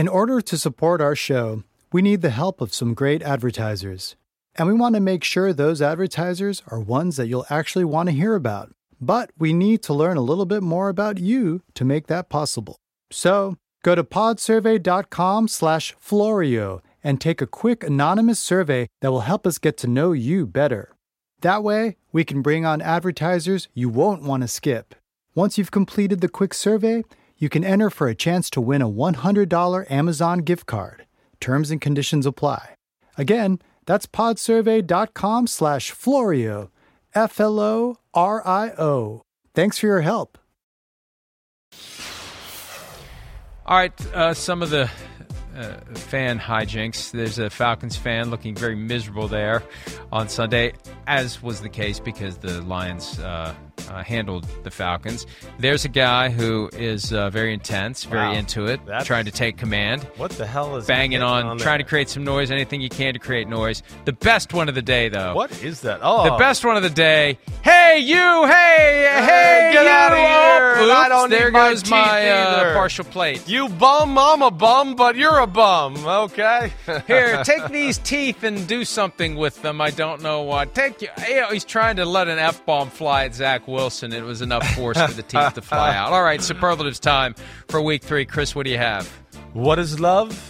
In order to support our show, we need the help of some great advertisers. And we want to make sure those advertisers are ones that you'll actually want to hear about. But we need to learn a little bit more about you to make that possible. So go to podsurvey.com slash Florio and take a quick anonymous survey that will help us get to know you better. That way, we can bring on advertisers you won't want to skip. Once you've completed the quick survey, you can enter for a chance to win a $100 Amazon gift card. Terms and conditions apply. Again, that's podsurvey.com slash Florio, F L O R I O. Thanks for your help. All right, uh, some of the uh, fan hijinks. There's a Falcons fan looking very miserable there on Sunday, as was the case because the Lions uh, uh, handled the Falcons. There's a guy who is uh, very intense, very Wow. into it, That's- trying to take command. What the hell is Banging that on, on trying to create some noise, anything you can to create noise. The best one of the day, though. What is that? Oh, The best one of the day. Hey, you! Hey, hey, get you! of here. Oops, I don't there need my goes my teeth uh, partial plate. You bum, I'm a bum, but you're a bum. Okay. Here, take these teeth and do something with them. I don't know what. Take you. you know, he's trying to let an f bomb fly at Zach Wilson. It was enough force for the teeth to fly out. All right, superlatives time for week three. Chris, what do you have? What is love?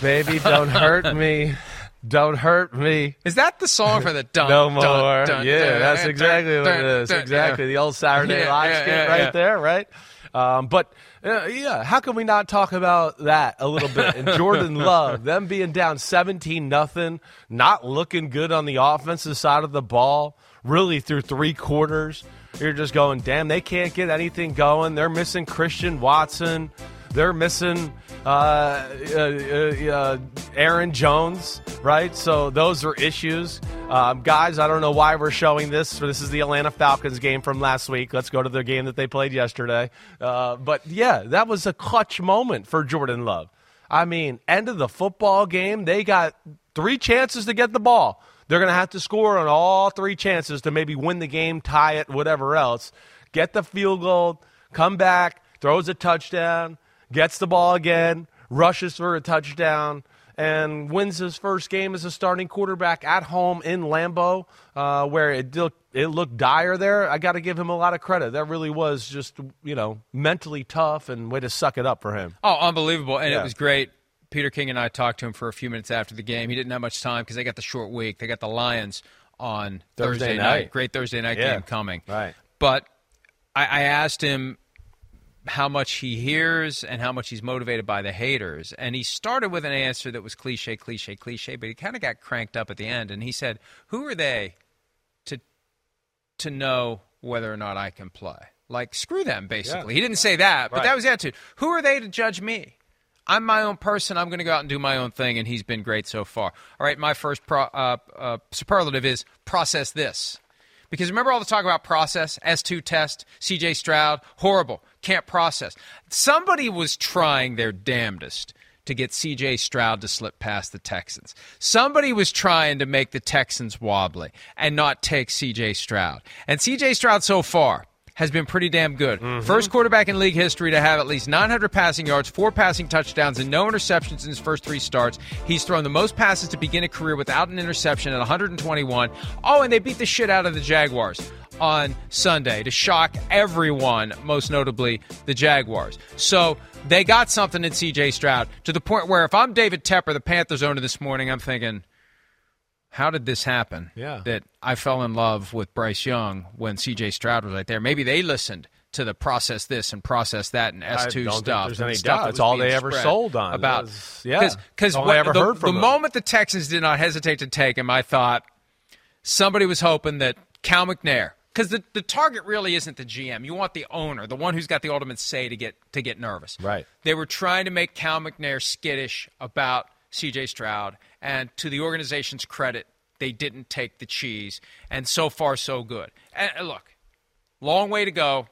Baby, don't hurt me. Don't hurt me. Is that the song for the dun, No more. dun, yeah, dun, that's dun, exactly what it is. exactly. yeah. The old Saturday Yeah, Live yeah, skit yeah, right yeah. there, right? Um, but uh, yeah, how can we not talk about that a little bit? And Jordan Love, them being down 17 nothing, not looking good on the offensive side of the ball, really through three quarters. You're just going, damn, they can't get anything going. They're missing Christian Watson. They're missing uh, uh, uh, uh, Aaron Jones, right? So those are issues. Um, guys, I don't know why we're showing this. This is the Atlanta Falcons game from last week. Let's go to the game that they played yesterday. Uh, but yeah, that was a clutch moment for Jordan Love. I mean, end of the football game, they got three chances to get the ball. They're going to have to score on all three chances to maybe win the game, tie it, whatever else. Get the field goal, come back, throws a touchdown, gets the ball again, rushes for a touchdown, and wins his first game as a starting quarterback at home in Lambeau, uh, where it did, it looked dire there. I got to give him a lot of credit. That really was just you know mentally tough and way to suck it up for him. Oh, unbelievable. And Yeah. it was great. Peter King and I talked to him for a few minutes after the game. He didn't have much time because they got the short week. They got the Lions on Thursday Thursday, night. night. Great Thursday night Yeah. game coming. Right. But I, I asked him how much he hears and how much he's motivated by the haters. And he started with an answer that was cliche, cliche, cliche, but he kind of got cranked up at the end. And he said, Who are they to to know whether or not I can play? Like, screw them, basically. He didn't say that, but Right. that was the attitude. Who are they to judge me? I'm my own person. I'm going to go out and do my own thing, and he's been great so far. All right, my first pro, uh, uh, superlative is process this. Because remember all the talk about process, S2 test, CJ Stroud, horrible, can't process. Somebody was trying their damnedest to get CJ Stroud to slip past the Texans. Somebody was trying to make the Texans wobbly and not take CJ Stroud. And CJ Stroud so far has been pretty damn good. Mm-hmm. First quarterback in league history to have at least 900 passing yards, four passing touchdowns, and no interceptions in his first three starts. He's thrown the most passes to begin a career without an interception at 121. Oh, and they beat the shit out of the Jaguars on Sunday to shock everyone, most notably the Jaguars. So they got something in CJ Stroud to the point where if I'm David Tepper, the Panthers owner this morning, I'm thinking, how did this happen? Yeah. That I fell in love with Bryce Young when CJ Stroud was right there. Maybe they listened to the process this and process that and S I two don't think stuff. there's any stuff doubt. that That's all they ever sold on. About was- yeah. because I ever the, heard from the them. moment the Texans did not hesitate to take him, I thought somebody was hoping that Cal McNair because the, the target really isn't the GM. You want the owner, the one who's got the ultimate say to get to get nervous. Right. They were trying to make Cal McNair skittish about C.J. Stroud, and to the organization's credit, they didn't take the cheese, and so far so good. And look, long way to go,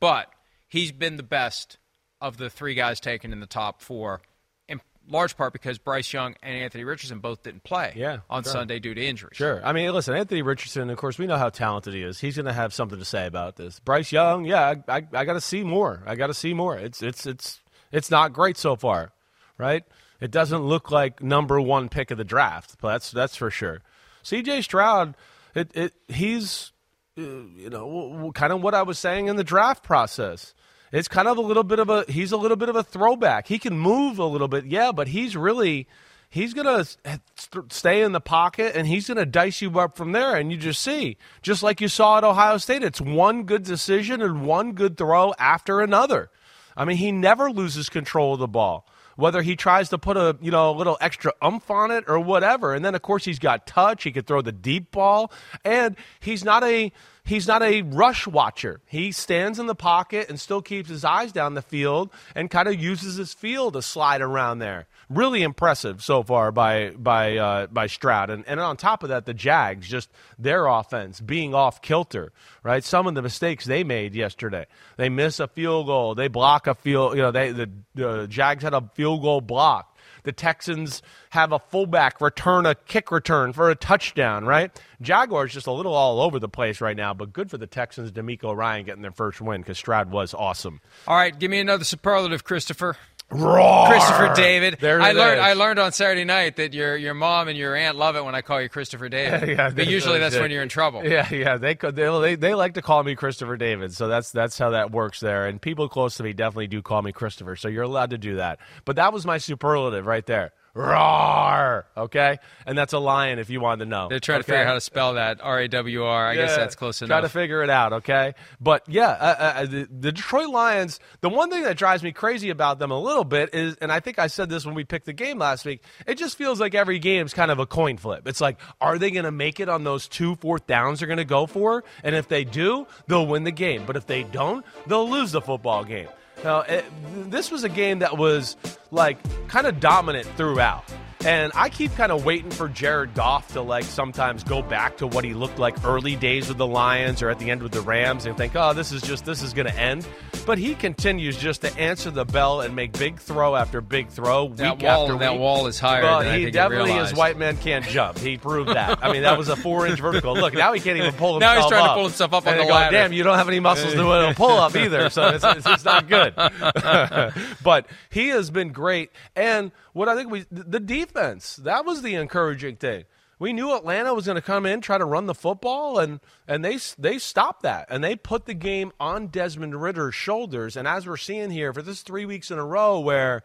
but he's been the best of the three guys taken in the top four in large part because Bryce Young and Anthony Richardson both didn't play yeah, on sure. Sunday due to injuries. Sure. I mean, listen, Anthony Richardson, of course, we know how talented he is. He's going to have something to say about this. Bryce Young, yeah, I, I, I got to see more. I got to see more. It's it's it's it's not great so far, right? It doesn't look like number one pick of the draft, but that's that's for sure. C.J. Stroud, it, it he's uh, you know kind of what I was saying in the draft process it's kind of a little bit of a he's a little bit of a throwback. He can move a little bit, yeah, but he's really he's going to stay in the pocket and he's going to dice you up from there. And you just see, just like you saw at Ohio State, it's one good decision and one good throw after another. I mean, he never loses control of the ball. Whether he tries to put a you know a little extra umph on it or whatever, and then of course he's got touch. He could throw the deep ball, and he's not a he's not a rush watcher. He stands in the pocket and still keeps his eyes down the field and kind of uses his field to slide around there. Really impressive so far by by uh, by Stroud. And, and on top of that, the Jags just their offense being off kilter. Right, some of the mistakes they made yesterday. They miss a field goal. They block a field. You know, they the Jags had a field goal block the Texans have a fullback return a kick return for a touchdown, right? Jaguars just a little all over the place right now, but good for the Texans, DeMeco Ryan getting their first win because Stroud was awesome. All right, give me another superlative, Christopher. Roar! Christopher David. There I learned. is. I learned on Saturday night that your your mom and your aunt love it when I call you Christopher David. Yeah, but usually that's when you're in trouble. Yeah, yeah, they. They, they they like to call me Christopher David, so that's that's how that works there. And people close to me definitely do call me Christopher, so you're allowed to do that. But that was my superlative right there. Roar! Okay, and that's a lion if you wanted to know. They're trying to figure out how to spell that. R A W R. I guess that's close enough. Try to figure it out, okay? But yeah, uh, uh, the, the Detroit Lions. The one thing that drives me crazy about them a little bit is, and I think I said this when we picked the game last week. It just feels like every game's kind of a coin flip. It's like, are they going to make it on those two fourth downs they're going to go for? And if they do, they'll win the game. But if they don't, they'll lose the football game. Now, it, this was a game that was like kind of dominant throughout. And I keep kind of waiting for Jared Goff to like sometimes go back to what he looked like early days with the Lions or at the end with the Rams and think, oh, this is just this is going to end. But he continues just to answer the bell and make big throw after big throw week That wall- after that wall is higher Well, than I he definitely is white man can't jump. He proved that. I mean, that was a four inch vertical. Look, now he can't even pull himself up. Now he's trying to pull himself up on the go, ladder. Damn, you don't have any muscles to uh, pull up either, so it's, it's, it's not good. but he has been great, and what I think we the defense that was the encouraging thing. We knew Atlanta was going to come in, try to run the football, and and they they stopped that, and they put the game on Desmond Ridder's shoulders. And as we're seeing here for this three weeks in a row, where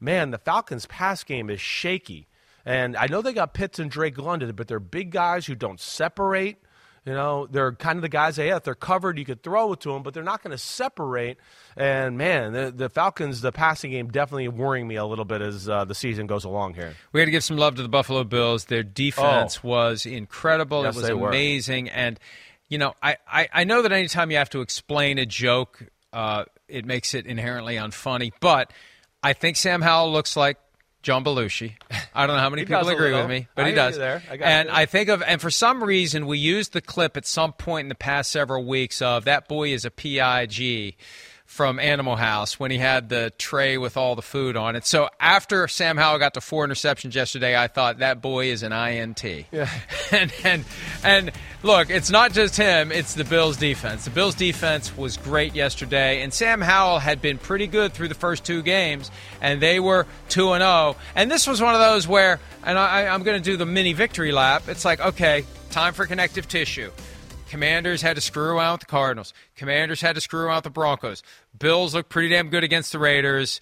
man, the Falcons' pass game is shaky. And I know they got Pitts and Drake London, but they're big guys who don't separate. You know, they're kind of the guys yeah, if they're covered, you could throw it to them, but they're not going to separate. And man, the, the Falcons, the passing game definitely worrying me a little bit as uh, the season goes along here. We got to give some love to the Buffalo Bills. Their defense was incredible. Yes, it was they were. amazing. And, you know, I, I, I know that anytime you have to explain a joke, uh, it makes it inherently unfunny. But I think Sam Howell looks like John Belushi. I don't know how many people agree with me, but I he does. there. I and you. I think of, and for some reason, we used the clip at some point in the past several weeks of that boy is a PIG from Animal House when he had the tray with all the food on it. So after Sam Howell got to four interceptions yesterday, I thought that boy is an INT. Yeah. and, and and look, it's not just him; it's the Bills' defense. The Bills' defense was great yesterday, and Sam Howell had been pretty good through the first two games, and they were two and zero. And this was one of those where, and I, I'm going to do the mini victory lap. It's like, okay, time for connective tissue. Commanders had to screw out the Cardinals. Commanders had to screw out the Broncos. Bills look pretty damn good against the Raiders.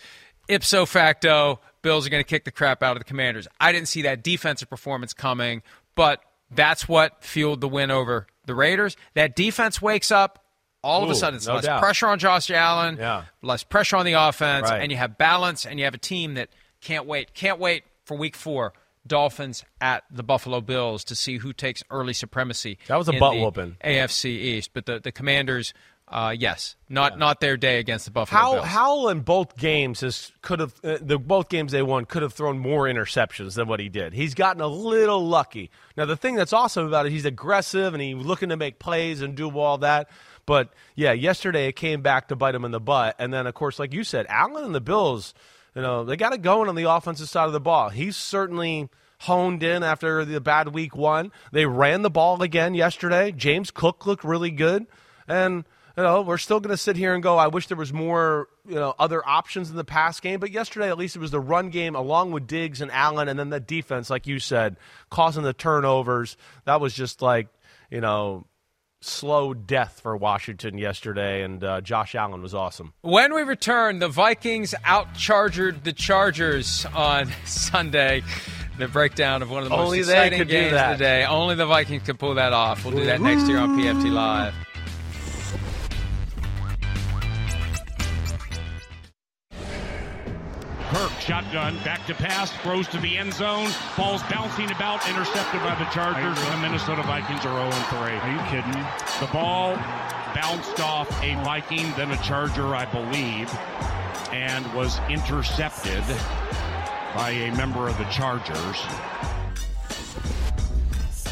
Ipso facto, Bills are going to kick the crap out of the Commanders. I didn't see that defensive performance coming, but that's what fueled the win over the Raiders. That defense wakes up. All of a sudden, it's no less doubt. pressure on Josh Allen, Yeah. less pressure on the offense, Right. and you have balance, and you have a team that can't wait, can't wait for Week Four Dolphins at the Buffalo Bills to see who takes early supremacy. That was a in butt whooping. AFC East, but the, the Commanders, uh, yes, not not their day against the Buffalo How Bills. Howell in both games has could have uh, the both games they won could have thrown more interceptions than what he did. He's gotten a little lucky. Now the thing that's awesome about it, he's aggressive and he's looking to make plays and do all that. But yeah, yesterday it came back to bite him in the butt. And then of course, like you said, Allen and the Bills, you know, they got it going on the offensive side of the ball. He's certainly honed in after the bad week one. They ran the ball again yesterday. James Cook looked really good, and you know we're still going to sit here and go. I wish there was more you know other options in the pass game, but yesterday at least it was the run game along with Diggs and Allen, and then the defense, like you said, causing the turnovers. That was just like you know slow death for Washington yesterday, and uh, Josh Allen was awesome. When we return, the Vikings outchargered the Chargers on Sunday. The breakdown of one of the Only most they exciting games that. of the day. Only the Vikings could pull that off. We'll do that next year on PFT Live. Shotgun, back to pass, throws to the end zone. Ball's bouncing about, intercepted by the Chargers, and the Minnesota Vikings are 0 3. Are you kidding? The ball bounced off a Viking, then a Charger, I believe, and was intercepted by a member of the Chargers.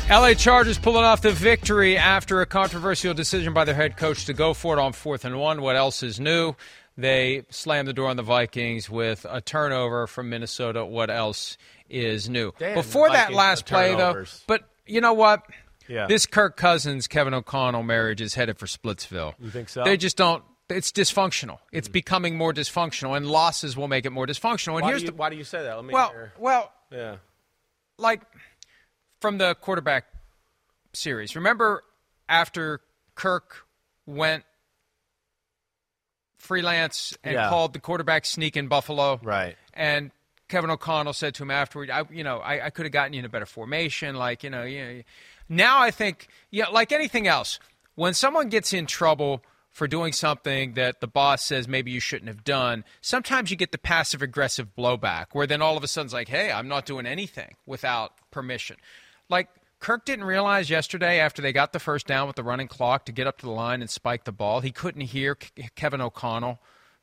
LA Chargers pulling off the victory after a controversial decision by their head coach to go for it on fourth and one. What else is new? They slammed the door on the Vikings with a turnover from Minnesota. What else is new? Damn, Before that last play, though, but you know what? Yeah. This Kirk Cousins Kevin O'Connell marriage is headed for Splitsville. You think so? They just don't. It's dysfunctional. It's becoming more dysfunctional, and losses will make it more dysfunctional. And Why here's do, you, the why do you say that? Let me well, hear. well, Yeah. like from the quarterback series. Remember after Kirk went freelance and Yeah. called the quarterback sneak in Buffalo, Right. And Kevin O'Connell said to him afterward, I, you know, I, I could have gotten you in a better formation. Like, you know, you now I think, yeah, like anything else, when someone gets in trouble for doing something that the boss says maybe you shouldn't have done, sometimes you get the passive aggressive blowback where then all of a sudden it's like, hey, I'm not doing anything without permission. Like, Kirk didn't realize yesterday after they got the first down with the running clock to get up to the line and spike the ball. He couldn't hear Kevin O'Connell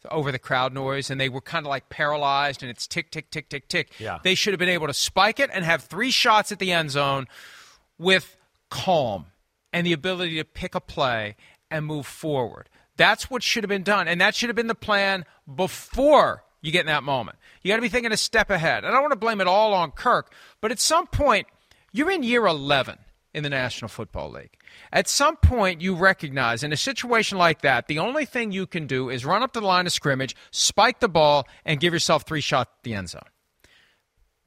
over the crowd noise, and they were kind of like paralyzed, and it's tick, tick, tick, tick, tick. Yeah. They should have been able to spike it and have three shots at the end zone with calm and the ability to pick a play and move forward. That's what should have been done, and that should have been the plan before you get in that moment. You got to be thinking a step ahead. I don't want to blame it all on Kirk, but at some point, you're in year 11 in the National Football League. At some point, you recognize in a situation like that, the only thing you can do is run up to the line of scrimmage, spike the ball, and give yourself three shots at the end zone.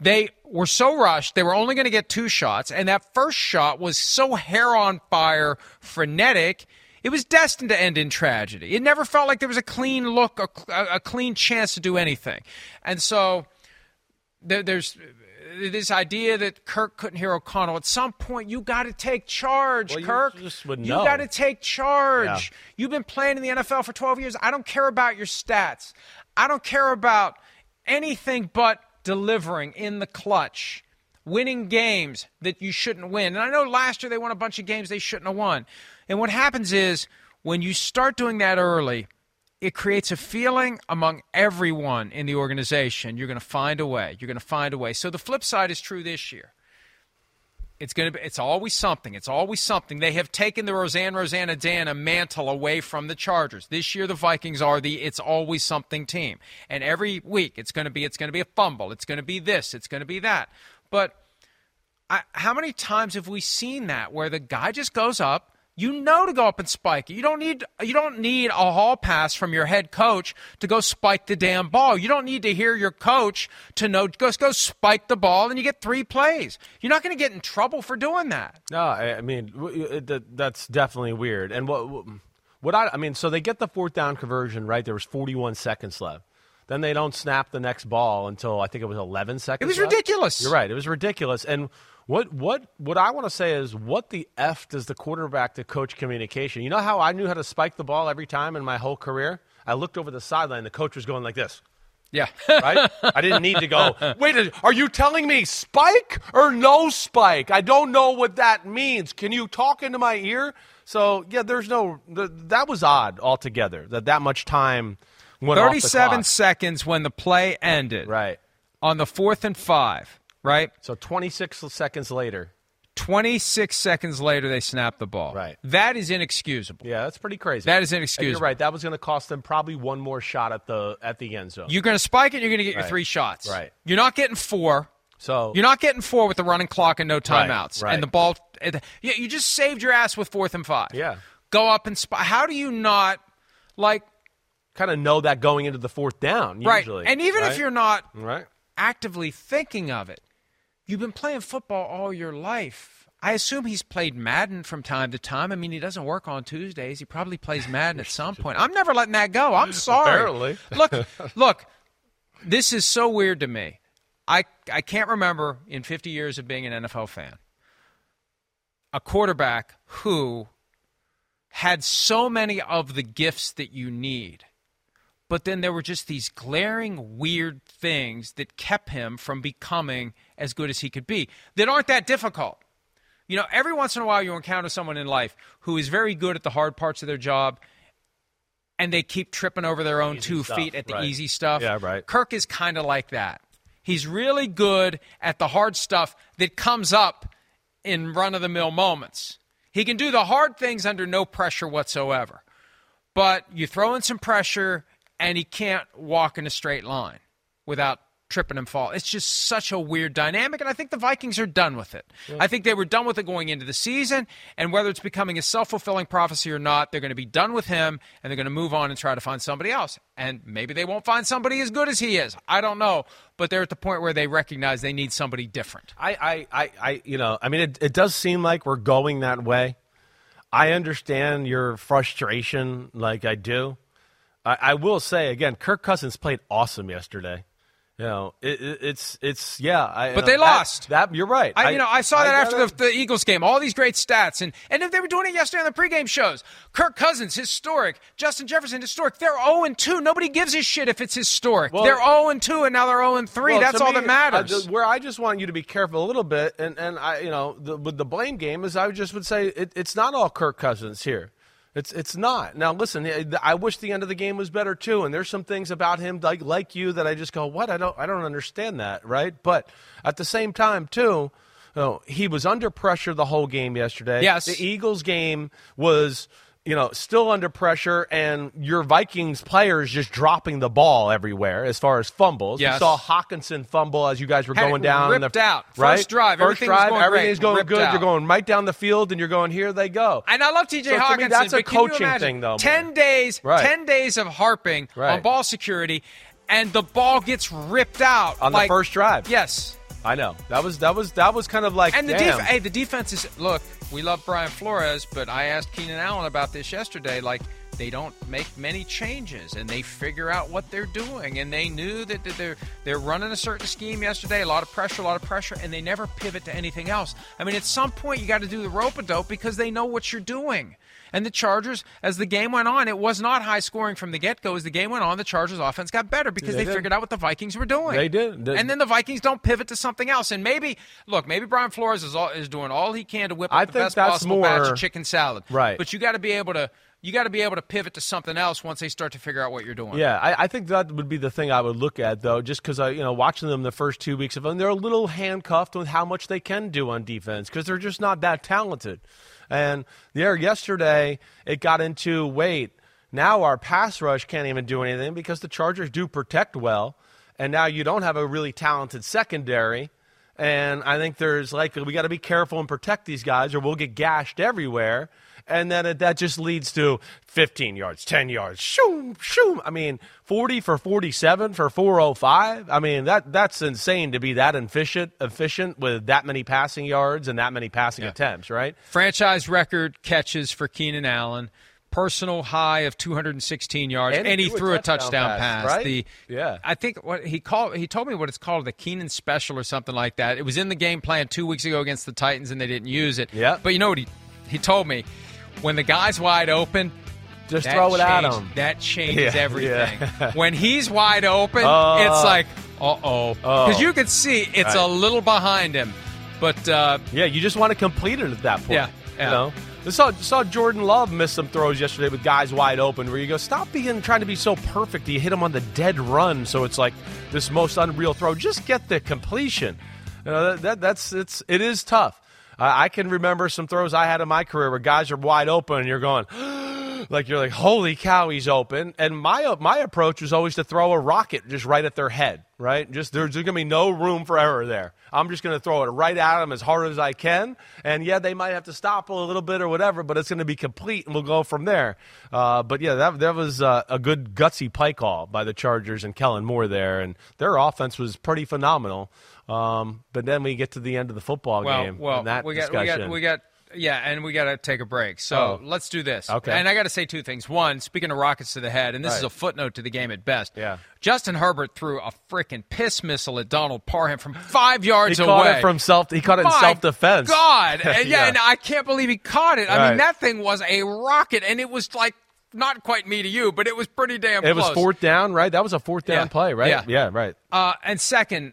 They were so rushed, they were only going to get two shots, and that first shot was so hair on fire, frenetic, it was destined to end in tragedy. It never felt like there was a clean look, a, a clean chance to do anything. And so there, there's this idea that Kirk couldn't hear O'Connell. At some point, you got to take charge, Well, Kirk. you know. got to take charge. Yeah. You've been playing in the NFL for 12 years. I don't care about your stats. I don't care about anything but delivering in the clutch, winning games that you shouldn't win. And I know last year they won a bunch of games they shouldn't have won. And what happens is when you start doing that early, it creates a feeling among everyone in the organization. You're going to find a way. You're going to find a way. So the flip side is true this year. It's going to be. It's always something. It's always something. They have taken the Roseanne Roseannadanna mantle away from the Chargers. This year, the Vikings are the "it's always something" team, and every week it's going to be. It's going to be a fumble. It's going to be this. It's going to be that. But I, how many times have we seen that where the guy just goes up? You know to go up and spike it. You don't need you don't need a hall pass from your head coach to go spike the damn ball. You don't need to hear your coach to know go go spike the ball and you get three plays. You're not going to get in trouble for doing that. No, I, mean w- it, that, that's definitely weird. And what what I I mean, so they get the fourth down conversion right. There was 41 seconds left. Then they don't snap the next ball until I think it was 11 seconds. It was left. ridiculous. You're right. It was ridiculous. And what what what I want to say is, what the f does the quarterback to coach communication? You know how I knew how to spike the ball every time in my whole career? I looked over the sideline. The coach was going like this. Yeah. right? I didn't need to go, wait, are you telling me spike or no spike? I don't know what that means. Can you talk into my ear? So, yeah, there's no, that was odd altogether, that that much time went 37 seconds when the play ended. Right. On the fourth and five, right? So 26 seconds later. 26 seconds later, they snap the ball. Right. That is inexcusable. Yeah, that's pretty crazy. That is inexcusable. And you're right. That was going to cost them probably one more shot at the at the end zone. You're going to spike it. You're going to get your three shots. Right. You're not getting four. so You're not getting four with the running clock and no timeouts. right. And the ball. Yeah, you just saved your ass with fourth and five. Yeah. Go up and spike. How do you not like kind of know that going into the fourth down. Usually, right? And even right? if you're not right, actively thinking of it. You've been playing football all your life. I assume he's played Madden from time to time. I mean, he doesn't work on Tuesdays. He probably plays Madden at some point. I'm never letting that go. I'm sorry. Apparently. look, look. This is so weird to me. I I can't remember in 50 years of being an NFL fan a quarterback who had so many of the gifts that you need but then there were just these glaring weird things that kept him from becoming as good as he could be that aren't that difficult. You know, every once in a while you encounter someone in life who is very good at the hard parts of their job and they keep tripping over their own Easy two stuff, feet at the right. easy stuff. Yeah, right. Kirk is kind of like that. He's really good at the hard stuff that comes up in run of the mill moments. He can do the hard things under no pressure whatsoever but you throw in some pressure and he can't walk in a straight line without tripping and fall. It's just such a weird dynamic, and I think the Vikings are done with it. I think they were done with it going into the season, and whether it's becoming a self fulfilling prophecy or not, they're going to be done with him and they're going to move on and try to find somebody else. And maybe they won't find somebody as good as he is. I don't know, but they're at the point where they recognize they need somebody different. I, I, I, I, you know, I mean, it, it does seem like we're going that way. I understand your frustration, like I do. I, I will say again, Kirk Cousins played awesome yesterday. You know, it, it, it's it's yeah. I, But they that- lost. That, you're right. I, you know, I saw that after the, the Eagles game. All these great stats, and and if they were doing it yesterday on the pregame shows. Kirk Cousins, historic. Justin Jefferson, historic. They're zero and two. Nobody gives a shit if it's historic. Well- they're zero and two, and now they're zero and three. Well, That's all me, that matters. where I just want you to be careful a little bit, and and I, you know, the, with the blame game is I just would say it, it's not all Kirk Cousins here. It's it's not. Now listen, eh, I- I wish the end of the game was better too, and there's some things about him like like you that I just go, what? I don't I don't understand that, right? But at the same time too. You know, he was under pressure the whole game yesterday. Yes. The Eagles game was, you know, still under pressure, and your Vikings players just dropping the ball everywhere as far as fumbles. Yes. You saw Hockenson fumble as you guys were Had going down. ripped the, out. First right? drive, First everything was drive, going great. everything's going Ripped good. out. You're going right down the field, and you're going here. They go. and I love TJ So to me, Hockenson. that's a coaching imagine? thing, though, Ten more. days, Right. ten days of harping Right. on ball security, and the ball gets ripped out On the first drive. Yes, I know that was that was that was kind of like And the def- hey, the defense is look. We love Brian Flores, but I asked Keenan Allen about this yesterday. Like they don't make many changes, and they figure out what they're doing. And they knew that they're they're running a certain scheme yesterday. A lot of pressure, a lot of pressure, and they never pivot to anything else. I mean, at some point you got to do the rope a dope because they know what you're doing. And the Chargers, as the game went on, it was not high scoring from the get go. As the game went on, the Chargers' offense got better because They they, figured out what the Vikings were doing. They did. They- and then the Vikings don't pivot to something else. And maybe, look, maybe Brian Flores is all, is doing all he can to whip up I the think best that's possible more- batch of chicken salad. Right. But you got to be able to you got to be able to pivot to something else once they start to figure out what you're doing. Yeah, I, I think that would be the thing I would look at though, just because I, you know, watching them the first two weeks of them, they're a little handcuffed with how much they can do on defense because they're just not that talented. And there, yesterday, it got into wait. Now our pass rush can't even do anything because the Chargers do protect well, and now you don't have a really talented secondary. And I think there's like we got to be careful and protect these guys, or we'll get gashed everywhere. And then it, that just leads to 15 yards, 10 yards, shoom, shoom. I mean, 40 for 47 for 405. I mean, that that's insane to be that efficient, efficient with that many passing yards and that many passing attempts, right? Franchise record catches for Keenan Allen. Personal high of 216 yards, And and, he he threw a threw a touchdown touchdown pass, pass. right? The Yeah. I think what he called he told me what it's called the Keenan Special or something like that. It was in the game plan two weeks ago against the Titans, and they didn't use it. Yeah. But you know what he he told me when the guy's wide open, Just throw it at him. That changes Yeah, everything. yeah. when he's wide open, Uh, it's like, uh oh. Because you can see it's a little behind him. But uh, Yeah, you just want to complete it at that point. Yeah, yeah. You know? I saw, saw Jordan Love miss some throws yesterday with guys wide open where you go, stop being trying to be so perfect. You hit him on the dead run, so it's like this most unreal throw. Just get the completion. You know, that, that, that's it's it is tough. I can remember some throws I had in my career where guys are wide open and you're going, like you're like, holy cow, he's open. And my my approach was always to throw a rocket just right at their head, right? Just there's going to be no room for error there. I'm just going to throw it right at them as hard as I can. And yeah, they might have to stop a little bit or whatever, but it's going to be complete, and we'll go from there. Uh, but yeah, that that was uh, a good gutsy play call by the Chargers and Kellen Moore there, and their offense was pretty phenomenal. Um, but then we get to the end of the football well, game. well, and that we got, we got, we got, yeah, and we got to take a break. So Oh. let's do this. Okay. And I got to say two things. One, speaking of rockets to the head, and this is a footnote to the game at best. Yeah. Justin Herbert threw a freaking piss missile at Donald Parham from five yards he away. caught it from self. He caught it in self defense. God, and yeah, Yeah. and I can't believe he caught it. I Right. mean, that thing was a rocket, and it was like not quite me to you, but it was pretty damn It close. was fourth down, right? That was a fourth down Yeah. play, right? Yeah. yeah right. Uh, and second,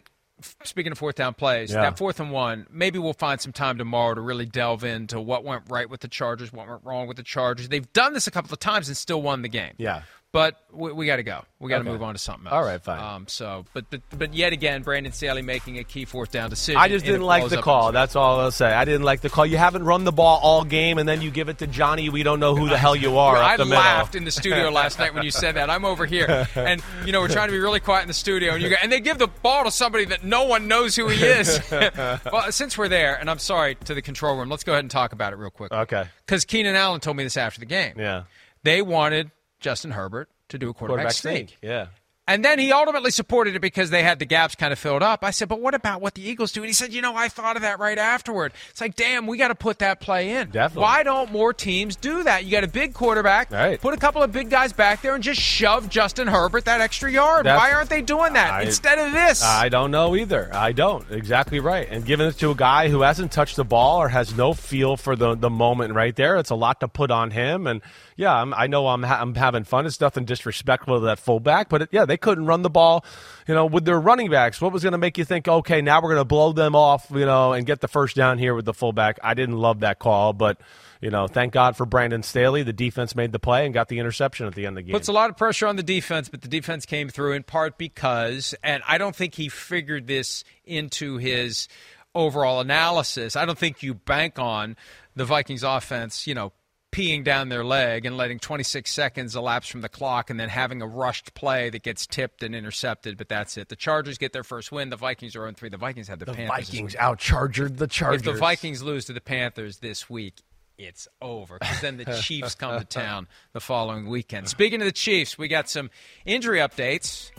speaking of fourth down plays, Yeah. that fourth and one, maybe we'll find some time tomorrow to really delve into what went right with the Chargers, what went wrong with the Chargers. They've done this a couple of times and still won the game. Yeah. But we, we got to go. We got to Okay. move on to something else. All right, fine. Um, so, but, but but yet again, Brandon Staley making a key fourth down decision. I just didn't like the call. That's all I'll say. I didn't like the call. You haven't run the ball all game, and then you give it to Johnny. We don't know who the hell you are. I up the middle. laughed in the studio last night when you said that. I'm over here, and you know we're trying to be really quiet in the studio, and you go, and they give the ball to somebody that no one knows who he is. well, since we're there, and I'm sorry to the control room, let's go ahead and talk about it real quick. Okay. Because Keenan Allen told me this after the game. Yeah. They wanted Justin Herbert to do a quarterback, Quarterback sneak. sneak. Yeah. And then he ultimately supported it because they had the gaps kind of filled up. I said, but what about what the Eagles do? And he said, you know, I thought of that right afterward. It's like, damn, we got to put that play in. Definitely. Why don't more teams do that? You got a big quarterback, Right. put a couple of big guys back there and just shove Justin Herbert that extra yard. That's- Why aren't they doing that I- instead of this? I don't know either. I don't. Exactly right. And giving it to a guy who hasn't touched the ball or has no feel for the, the moment right there, it's a lot to put on him. And yeah, I'm, I know I'm, ha- I'm having fun. It's nothing disrespectful to that fullback, but it, yeah, they couldn't run the ball, you know, with their running backs. What was going to make you think, okay, now we're going to blow them off, you know, and get the first down here with the fullback? I didn't love that call, but. You know, thank God for Brandon Staley. The defense made the play and got the interception at the end of the game. Puts a lot of pressure on the defense, but the defense came through in part because, and I don't think he figured this into his overall analysis. I don't think you bank on the Vikings offense, you know, peeing down their leg and letting 26 seconds elapse from the clock and then having a rushed play that gets tipped and intercepted, but that's it. The Chargers get their first win. The Vikings are on 3. The Vikings have the, the Panthers. this Vikings week. outcharged the Chargers. If the Vikings lose to the Panthers this week, it's over because then the Chiefs come to town the following weekend. Speaking of the Chiefs, we got some injury updates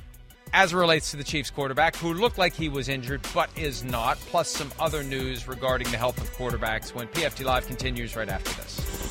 as it relates to the Chiefs quarterback who looked like he was injured but is not, plus some other news regarding the health of quarterbacks when PFT Live continues right after this.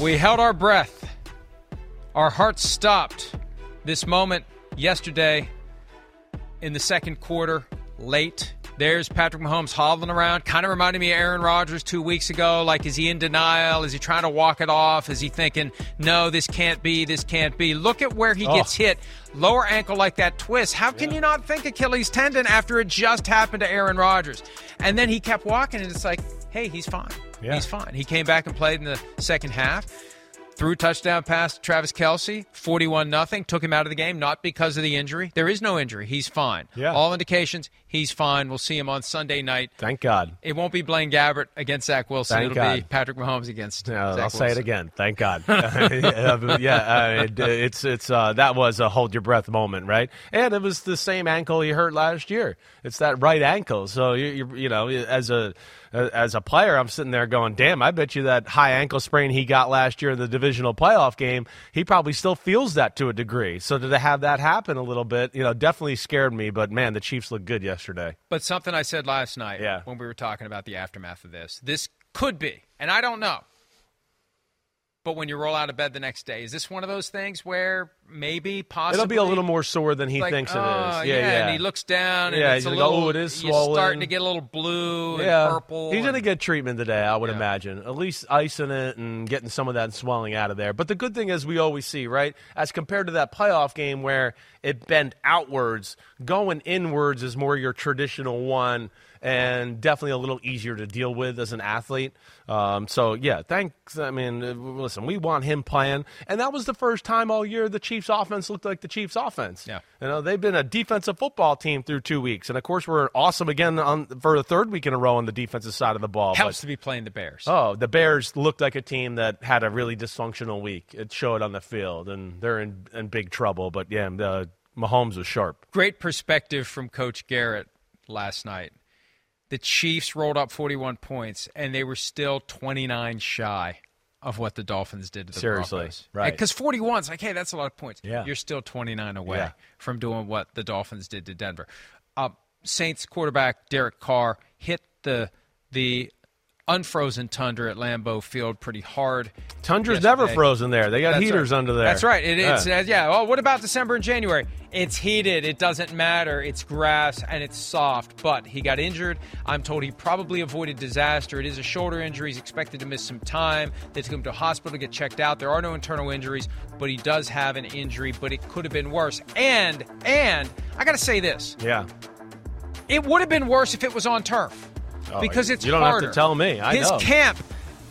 We held our breath. Our hearts stopped. This moment yesterday in the second quarter, late. There's Patrick Mahomes hobbling around, kind of reminded me of Aaron Rodgers two weeks ago. Like, is he in denial? Is he trying to walk it off? Is he thinking, no, this can't be, this can't be? Look at where he Oh. gets hit. Lower ankle like that twist. How can you not think Achilles tendon after it just happened to Aaron Rodgers? And then he kept walking, and it's like, hey, he's fine. Yeah. He's fine. He came back and played in the second half. Threw touchdown pass to Travis Kelce, 41 nothing. Took him out of the game, not because of the injury. There is no injury. He's fine. Yeah. All indications, he's fine. We'll see him on Sunday night. Thank God. It won't be Blaine Gabbert against Zach Wilson. Thank It'll be Patrick Mahomes against Yeah, Zach I'll say it again. Thank God. yeah, yeah, uh, it, it's it's uh, that was a hold your breath moment, right? And it was the same ankle he hurt last year. It's that right ankle. So you you, you know, as a as a player, I'm sitting there going, "Damn, I bet you that high ankle sprain he got last year in the divisional playoff game, he probably still feels that to a degree." So to have that happen a little bit, you know, definitely scared me. But man, the Chiefs look good yesterday. But something I said last night Yeah. when we were talking about the aftermath of this, this could be, and I don't know. But when you roll out of bed the next day, is this one of those things where maybe possibly It'll be a little more sore than he like, thinks it oh, is. oh, Yeah, yeah. And he looks down, and Yeah, it's a he's like, oh, little. "Oh, it is You're starting to get a little blue yeah. and purple. He's going to and- get treatment today, I would Yeah. imagine. At least icing it and getting some of that swelling out of there. But the good thing is, we always see, right? As compared to that playoff game where it bent outwards, going inwards is more your traditional one and definitely a little easier to deal with as an athlete. Um, so, yeah, thanks. I mean, uh, listen, we want him playing. And that was the first time all year the Chiefs' offense looked like the Chiefs' offense. Yeah. You know, they've been a defensive football team through two weeks. And, of course, we're awesome again on, for the third week in a row on the defensive side of the ball. helps But- to be playing the Bears. Oh, the Bears looked like a team that had a really dysfunctional week. It showed on the field, and they're in, in big trouble. But yeah, the, Mahomes was sharp. Great perspective from Coach Garrett last night. The Chiefs rolled up 41 points, and they were still 29 shy of what the Dolphins did to the Seriously, Broncos. right. Because 41 is like, hey, that's a lot of points. Yeah. You're still 29 away Yeah. from doing what the Dolphins did to Denver. Uh, Saints quarterback Derek Carr hit the the unfrozen tundra at Lambeau Field pretty hard. Tundra's never frozen there. They got That's heaters right. under there. That's right. It, it's Yeah. uh, yeah. Well, what about December and January? It's heated. It doesn't matter. It's grass and it's soft. But he got injured. I'm told he probably avoided disaster. It is a shoulder injury. He's expected to miss some time. They took him to hospital to get checked out. There are no internal injuries, but he does have an injury. But it could have been worse. And and I got to say this: yeah. it would have been worse if it was on turf Oh, because it's you don't have to tell me. I His know. camp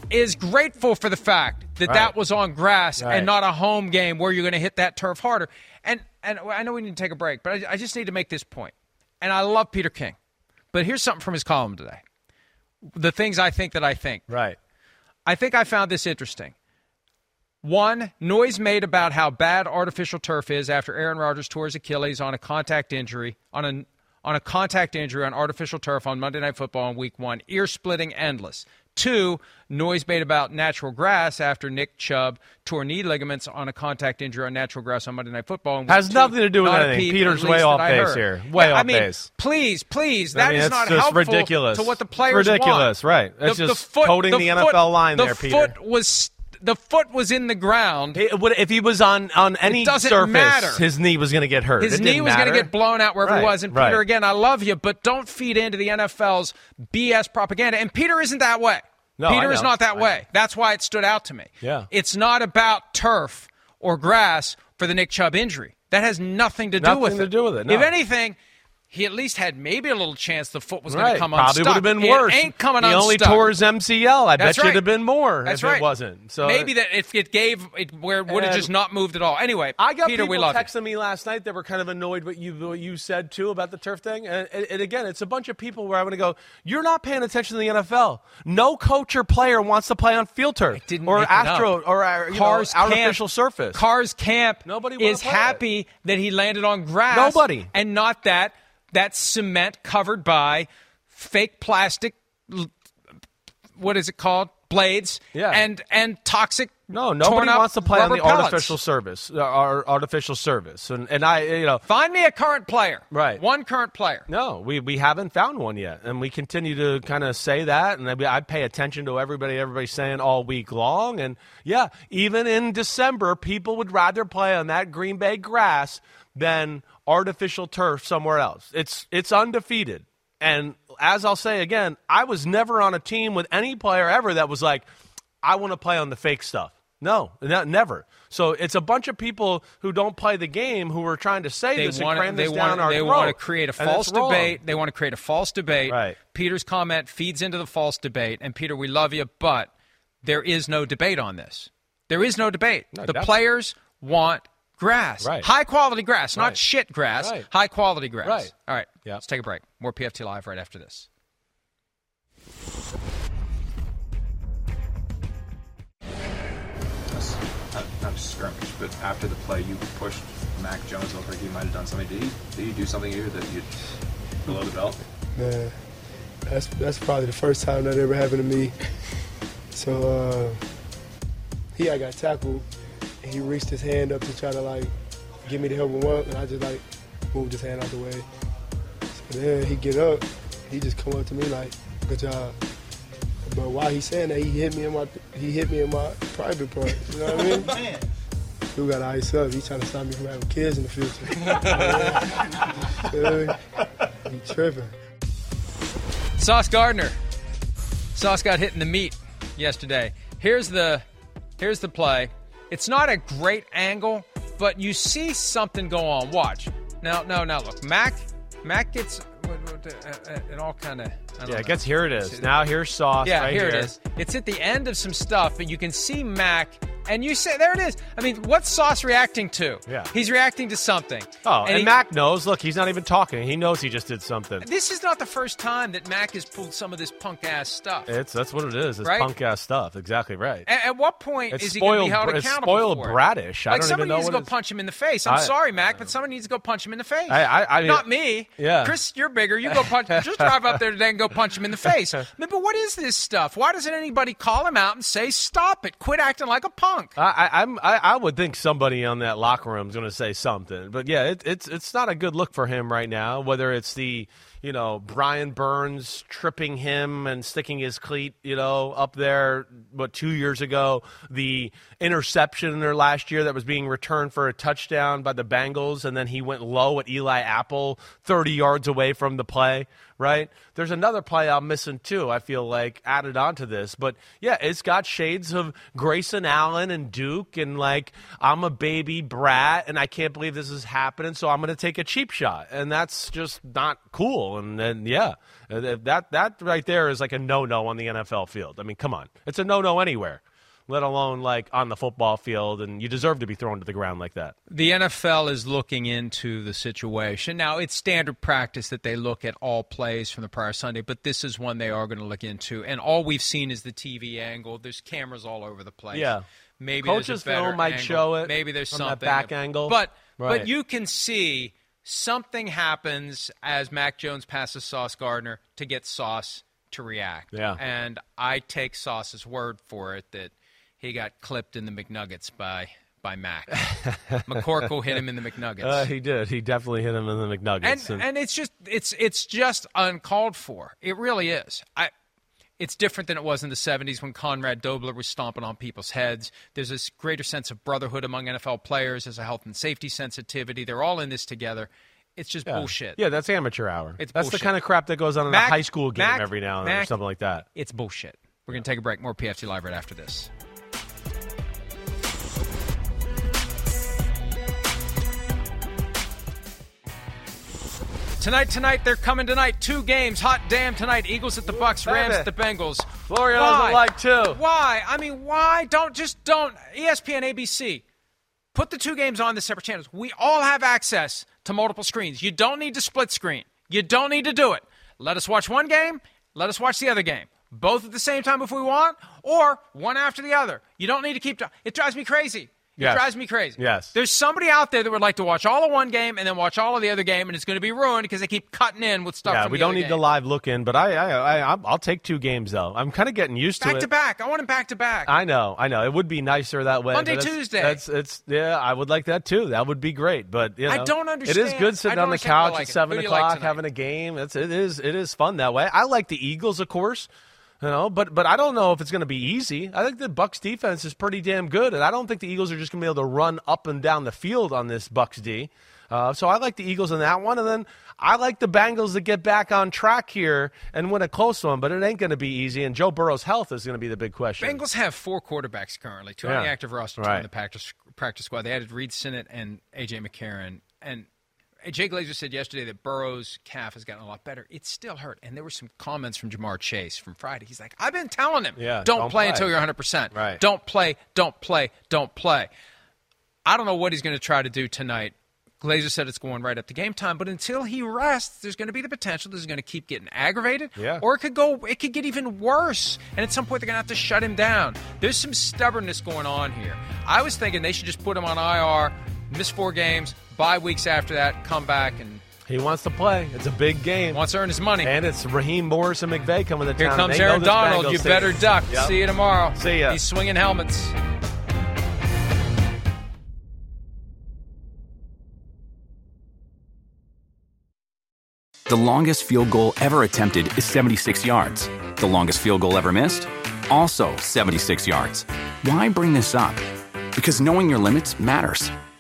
is grateful for the fact that Right. that was on grass Right. and not a home game where you're going to hit that turf harder. And and I know we need to take a break, but I, I just need to make this point. And I love Peter King, but here's something from his column today. The things I think that I think. Right. I think I found this interesting. One, noise made about how bad artificial turf is after Aaron Rodgers tore his Achilles on a contact injury on a on a contact injury on artificial turf on Monday Night Football in Week One. Ear splitting, endless. Two, noise made about natural grass after Nick Chubb tore knee ligaments on a contact injury on natural grass on Monday Night Football. Has two. nothing to do with anything. peep, Peter's way off base here. Way Yeah, I off mean, base. Please, please, I that mean, is not just helpful ridiculous. to what the players Ridiculous, want. right. It's just toting the NFL line the there, Peter. The foot was the foot was in the ground. It would- if he was on on any doesn't surface, matter. his knee was going to get hurt. His It knee didn't was going to matter. get blown out wherever Right, it was. And right. Peter, again, I love you, but don't feed into the NFL's BS propaganda. And Peter isn't that way. No, Peter I is know. not that I way. That's why it stood out to me. Yeah. It's not about turf or grass for the Nick Chubb injury. That has nothing to do Nothing with it. to do with it, no. If anything, he at least had maybe a little chance the foot was going to come Probably unstuck. would have been It worse. ain't coming he only unstuck. tore his MCL. I That's bet right. it'd have been more That's if right. it wasn't. So maybe that if it gave it where it would have just not moved at all. Anyway, I got Peter, people we love you. texting me last night that were kind of annoyed what you what you said too about the turf thing. And, and, again, it's a bunch of people where I'm going to go. You're not paying attention to the NFL. No coach or player wants to play on field turf didn't or it astro or uh, you Carr's know, camp, artificial surface. Carr's camp Nobody is play it. happy that he landed on grass. Nobody. and not that that cement covered by fake plastic. What is it called? Blades. Yeah. And and toxic No, nobody wants to play on the pellets. artificial service, uh, our artificial service, and and I, you know, Find me a current player. Right. One current player. no, we we haven't found one yet, and we continue to kind of say that, and I, I pay attention to everybody, everybody's saying all week long, and yeah, even in December, people would rather play on that Green Bay grass than artificial turf somewhere else. It's it's undefeated, and as I'll say again, I was never on a team with any player ever that was like, I want to play on the fake stuff. No, not, never. So it's a bunch of people who don't play the game who are trying to say They this want and cram this down want our they throat. want to create a false wrong. debate. They want to create a false debate. Right. Peter's comment feeds into the false debate. And Peter, we love you, but there is no debate on this. There is no debate. No, the definitely. players want grass, Right. high quality grass, not shit grass. Right. High quality grass. Right. All right. Yep. Let's take a break. More PFT live right after this. Just scrimmage, but after the play, you pushed Mac Jones. Looked like he might have done something. Did he? Did he do something here that you below the belt? Man, that's that's probably the first time that ever happened to me. So uh, he had got tackled, and he reached his hand up to try to like get me to help him up, and I just like moved his hand out the way. So then he get up, he just come up to me like, "Good job." But while he's saying that, he hit me in my he hit me in my private part. You know what I mean? Who got ice up? He trying to stop me from having kids in the future. Feel me? he tripping. Sauce Gardner. Sauce got hit in the meat yesterday. Here's the here's the play. It's not a great angle, but you see something go on. Watch. Now, no, now look. Mac Mac gets what- what, uh, uh, it all kind of Yeah, I guess here it is. Now here's sauce. yeah, right here, it is. It's at the end of some stuff, but you can see Mac, and you say, there it is. I mean, what's Sauce reacting to? Yeah. He's reacting to something. Oh, and, he- Mac knows. Look, he's not even talking. He knows he just did something. This is not the first time that Mac has pulled some of this punk ass stuff. It's that's what it is. It's Right? punk ass stuff. Exactly right. At, at what point It's is he going to be held it's accountable spoiled for bratish. I Like don't somebody even know needs to go punch him in the face. I'm I- sorry, Mac, but somebody needs to go punch him in the face. I- I- I mean- not me. Yeah. Chris, you're bigger. You go punch. just drive up there today and go punch him in the face. But what is this stuff? Why doesn't anybody call him out and say, "Stop it! Quit acting like a punk"? I, I, I'm, I, I would think somebody on that locker room is going to say something, but yeah, it, it's it's not a good look for him right now. Whether it's the you know Brian Burns tripping him and sticking his cleat you know up there, what two years ago, the interception there last year that was being returned for a touchdown by the Bengals, and then he went low at Eli Apple, thirty yards away from the play. Right? There's another play I'm missing too. I feel like added onto this, but yeah, it's got shades of Grayson Allen and Duke, and like I'm a baby brat, and I can't believe this is happening, so I'm going to take a cheap shot, and that's just not cool. And then yeah, that that right there is like a no no on the NFL field. I mean, come on, it's a no no anywhere, let alone like on the football field, and you deserve to be thrown to the ground like that. The NFL is looking into the situation. Now, it's standard practice that they look at all plays from the prior Sunday, but this is one they are going to look into. And all we've seen is the TV angle. There's cameras all over the place. Yeah. Maybe a film might angle. show it Maybe there's something back angle. But Right. but you can see something happens as Mac Jones passes Sauce Gardner to get Sauce to react. Yeah. And I take Sauce's word for it that he got clipped in the McNuggets by by Mac. McCorkle hit him in the McNuggets. Uh, he did. He definitely hit him in the McNuggets. and and it's just it's it's just uncalled for. It really is. I it's different than it was in the 70s when Conrad Dobler was stomping on people's heads. There's this greater sense of brotherhood among NFL players. There's a health and safety sensitivity. They're all in this together. It's just yeah. bullshit. Yeah, that's amateur hour. It's that's bullshit. the kind of crap that goes on in Mac- a high school game Mac- every now and then or something like that. It's bullshit. We're going to take a break. More PFT Live right after this. Tonight, tonight, they're coming tonight. Two games. Hot damn tonight. Eagles at the Bucks, Rams at the Bengals. Florio doesn't like two. Why? I mean, why? Don't just don't. ESPN, ABC. Put the two games on the separate channels. We all have access to multiple screens. You don't need to split screen. You don't need to do it. Let us watch one game. Let us watch the other game. Both at the same time if we want, or one after the other. You don't need to keep. It drives me crazy. It Yes. drives me crazy. Yes. There's somebody out there that would like to watch all of one game and then watch all of the other game, and it's going to be ruined because they keep cutting in with stuff. Yeah, we don't need game. the live look in, but I, I, I, I I'll take two games though. I'm kind of getting used to it. back to back. I want him back to back. I know, I know. It would be nicer that way. Monday, it's- Tuesday. That's it's yeah. I would like that too. That would be great. But you know, I don't understand. It is good sitting on the understand why I couch like at seven you like o'clock having a game. It's it is it is fun that way. I like the Eagles, of course. You know, but but I don't know if it's going to be easy. I think the Bucks defense is pretty damn good, and I don't think the Eagles are just going to be able to run up and down the field on this Bucks D. Uh, so I like the Eagles in that one, and then I like the Bengals to get back on track here and win a close one. But it ain't going to be easy, and Joe Burrow's health is going to be the big question. Bengals have four quarterbacks currently, two on the active roster, two Right. on the practice practice squad. They added Reid Sinnett and AJ McCarron. And Jay Glazer said yesterday that Burrow's calf has gotten a lot better. It's still hurt. And there were some comments from Ja'Marr Chase from Friday. He's like, I've been telling him, Yeah, don't, don't play, play. until you're 100%. Right. Don't play, don't play, don't play. I don't know what he's going to try to do tonight. Glazer said it's going right up to game time, but until he rests, there's going to be the potential this is going to keep getting aggravated, Yeah. or it could go, it could get even worse, and at some point they're going to have to shut him down. There's some stubbornness going on here. I was thinking they should just put him on IR, miss four games, bye weeks after that, come back, and He wants to play. It's a big game. wants to earn his money. And it's Raheem Morris and McVay coming to Here town. comes Aaron Donald. You team. better duck. Yep. See you tomorrow. See ya. He's swinging helmets. The longest field goal ever attempted is 76 yards. The longest field goal ever missed? Also 76 yards. Why bring this up? Because knowing your limits matters,